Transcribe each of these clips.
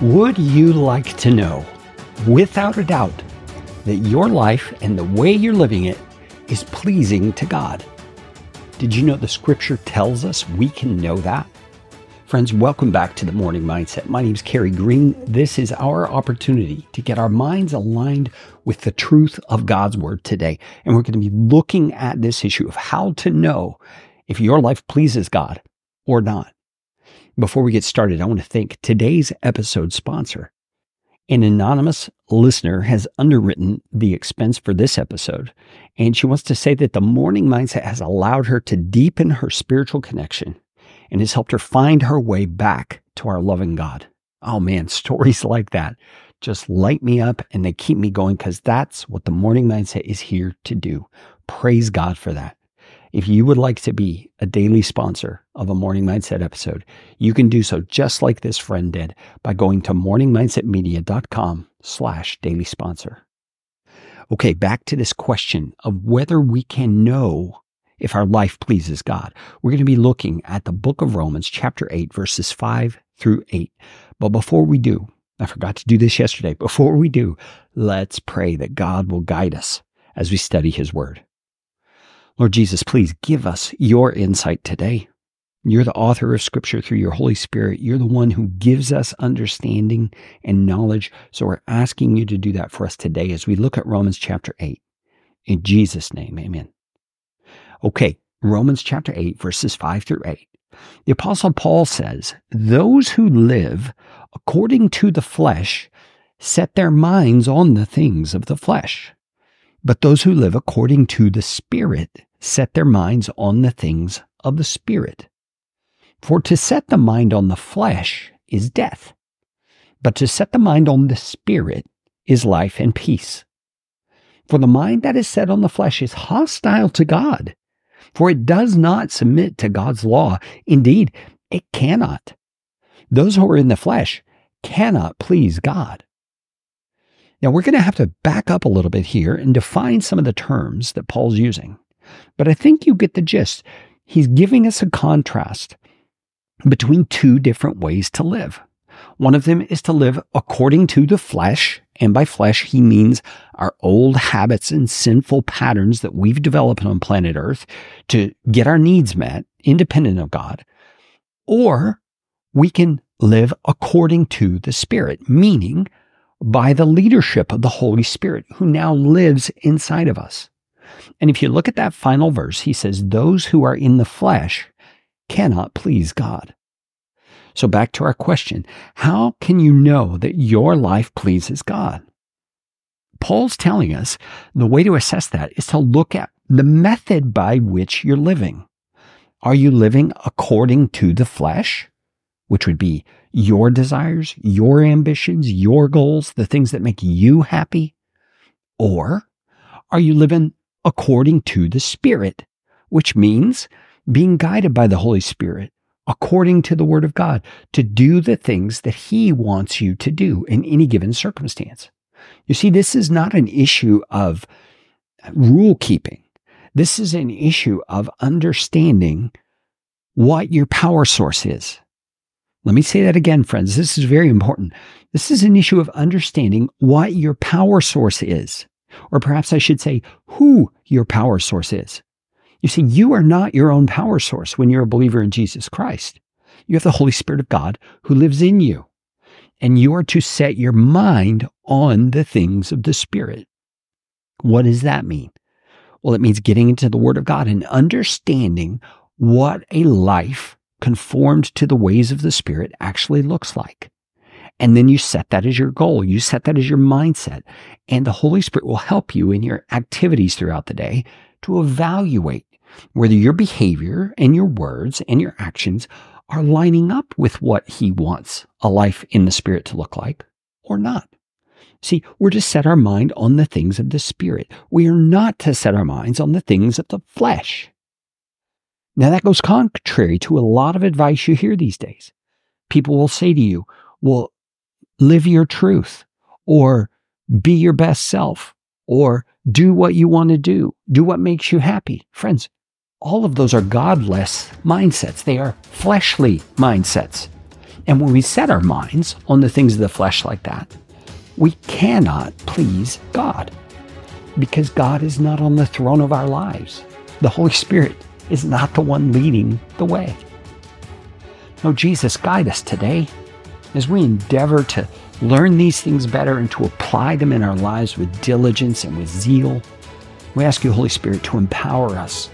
Would you like to know, without a doubt, that your life and the way you're living it is pleasing to God? Did you know the scripture tells us we can know that? Friends, welcome back to the Morning Mindset. My name is Carey Green. This is our opportunity to get our minds aligned with the truth of God's Word today. And we're going to be looking at this issue of how to know if your life pleases God or not. Before we get started, I want to thank today's episode sponsor. An anonymous listener has underwritten the expense for this episode, and she wants to say that the morning mindset has allowed her to deepen her spiritual connection and has helped her find her way back to our loving God. Oh man, stories like that just light me up and they keep me going because that's what the morning mindset is here to do. Praise God for that. If you would like to be a daily sponsor of a Morning Mindset episode, you can do so just like this friend did by going to morningmindsetmedia.com slash daily sponsor. Okay, back to this question of whether we can know if our life pleases God. We're going to be looking at the book of Romans, chapter 8, verses 5 through 8. But before we do, I forgot to do this yesterday. Before we do, let's pray that God will guide us as we study his word. Lord Jesus, please give us your insight today. You're the author of Scripture through your Holy Spirit. You're the one who gives us understanding and knowledge. So we're asking you to do that for us today as we look at Romans chapter 8. In Jesus' name, amen. Okay, Romans chapter 8, verses 5 through 8. The Apostle Paul says, Those who live according to the flesh set their minds on the things of the flesh. But those who live according to the Spirit set their minds on the things of the Spirit. For to set the mind on the flesh is death, but to set the mind on the Spirit is life and peace. For the mind that is set on the flesh is hostile to God, for it does not submit to God's law. Indeed, it cannot. Those who are in the flesh cannot please God. Now, we're going to have to back up a little bit here and define some of the terms that Paul's using. But I think you get the gist. He's giving us a contrast between two different ways to live. One of them is to live according to the flesh. And by flesh, he means our old habits and sinful patterns that we've developed on planet Earth to get our needs met, independent of God. Or we can live according to the Spirit, meaning by the leadership of the Holy Spirit who now lives inside of us. And if you look at that final verse, he says, Those who are in the flesh cannot please God. So back to our question How can you know that your life pleases God? Paul's telling us the way to assess that is to look at the method by which you're living. Are you living according to the flesh, which would be your desires, your ambitions, your goals, the things that make you happy? Or are you living according to the Spirit, which means being guided by the Holy Spirit according to the Word of God to do the things that He wants you to do in any given circumstance? You see, this is not an issue of rule keeping. This is an issue of understanding what your power source is. Let me say that again, friends. This is very important. This is an issue of understanding what your power source is, or perhaps I should say who your power source is. You see, you are not your own power source when you're a believer in Jesus Christ. You have the Holy Spirit of God who lives in you, and you are to set your mind on the things of the Spirit. What does that mean? Well, it means getting into the Word of God and understanding what a life conformed to the ways of the Spirit actually looks like. And then you set that as your goal. You set that as your mindset. And the Holy Spirit will help you in your activities throughout the day to evaluate whether your behavior and your words and your actions are lining up with what He wants a life in the Spirit to look like or not. See, we're to set our mind on the things of the Spirit. We are not to set our minds on the things of the flesh. Now, that goes contrary to a lot of advice you hear these days. People will say to you, well, live your truth, or be your best self, or do what you want to do, do what makes you happy. Friends, all of those are godless mindsets. They are fleshly mindsets. And when we set our minds on the things of the flesh like that, we cannot please God because God is not on the throne of our lives. The Holy Spirit is not the one leading the way. No, Jesus, guide us today as we endeavor to learn these things better and to apply them in our lives with diligence and with zeal. We ask you, Holy Spirit, to empower us.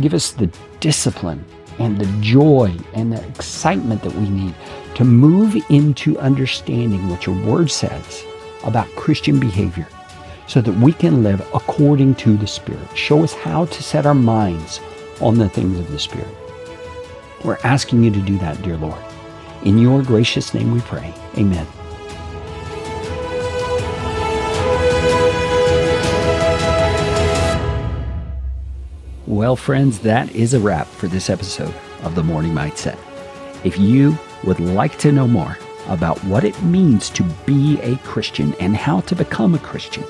Give us the discipline and the joy and the excitement that we need to move into understanding what your word says about Christian behavior so that we can live according to the Spirit. Show us how to set our minds on the things of the Spirit. We're asking you to do that, dear Lord. In your gracious name we pray. Amen. Well, friends, that is a wrap for this episode of The Morning Mindset. If you would like to know more about what it means to be a Christian and how to become a Christian,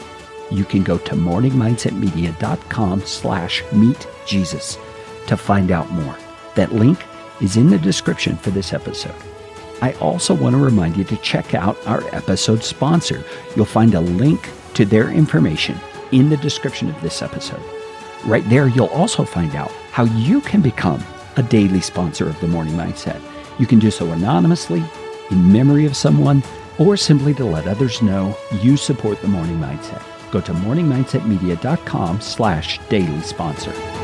you can go to morningmindsetmedia.com slash meet Jesus to find out more. That link is in the description for this episode. I also want to remind you to check out our episode sponsor. You'll find a link to their information in the description of this episode. Right there, you'll also find out how you can become a daily sponsor of the Morning Mindset. You can do so anonymously, in memory of someone, or simply to let others know you support the Morning Mindset. Go to morningmindsetmedia.com slash daily sponsor.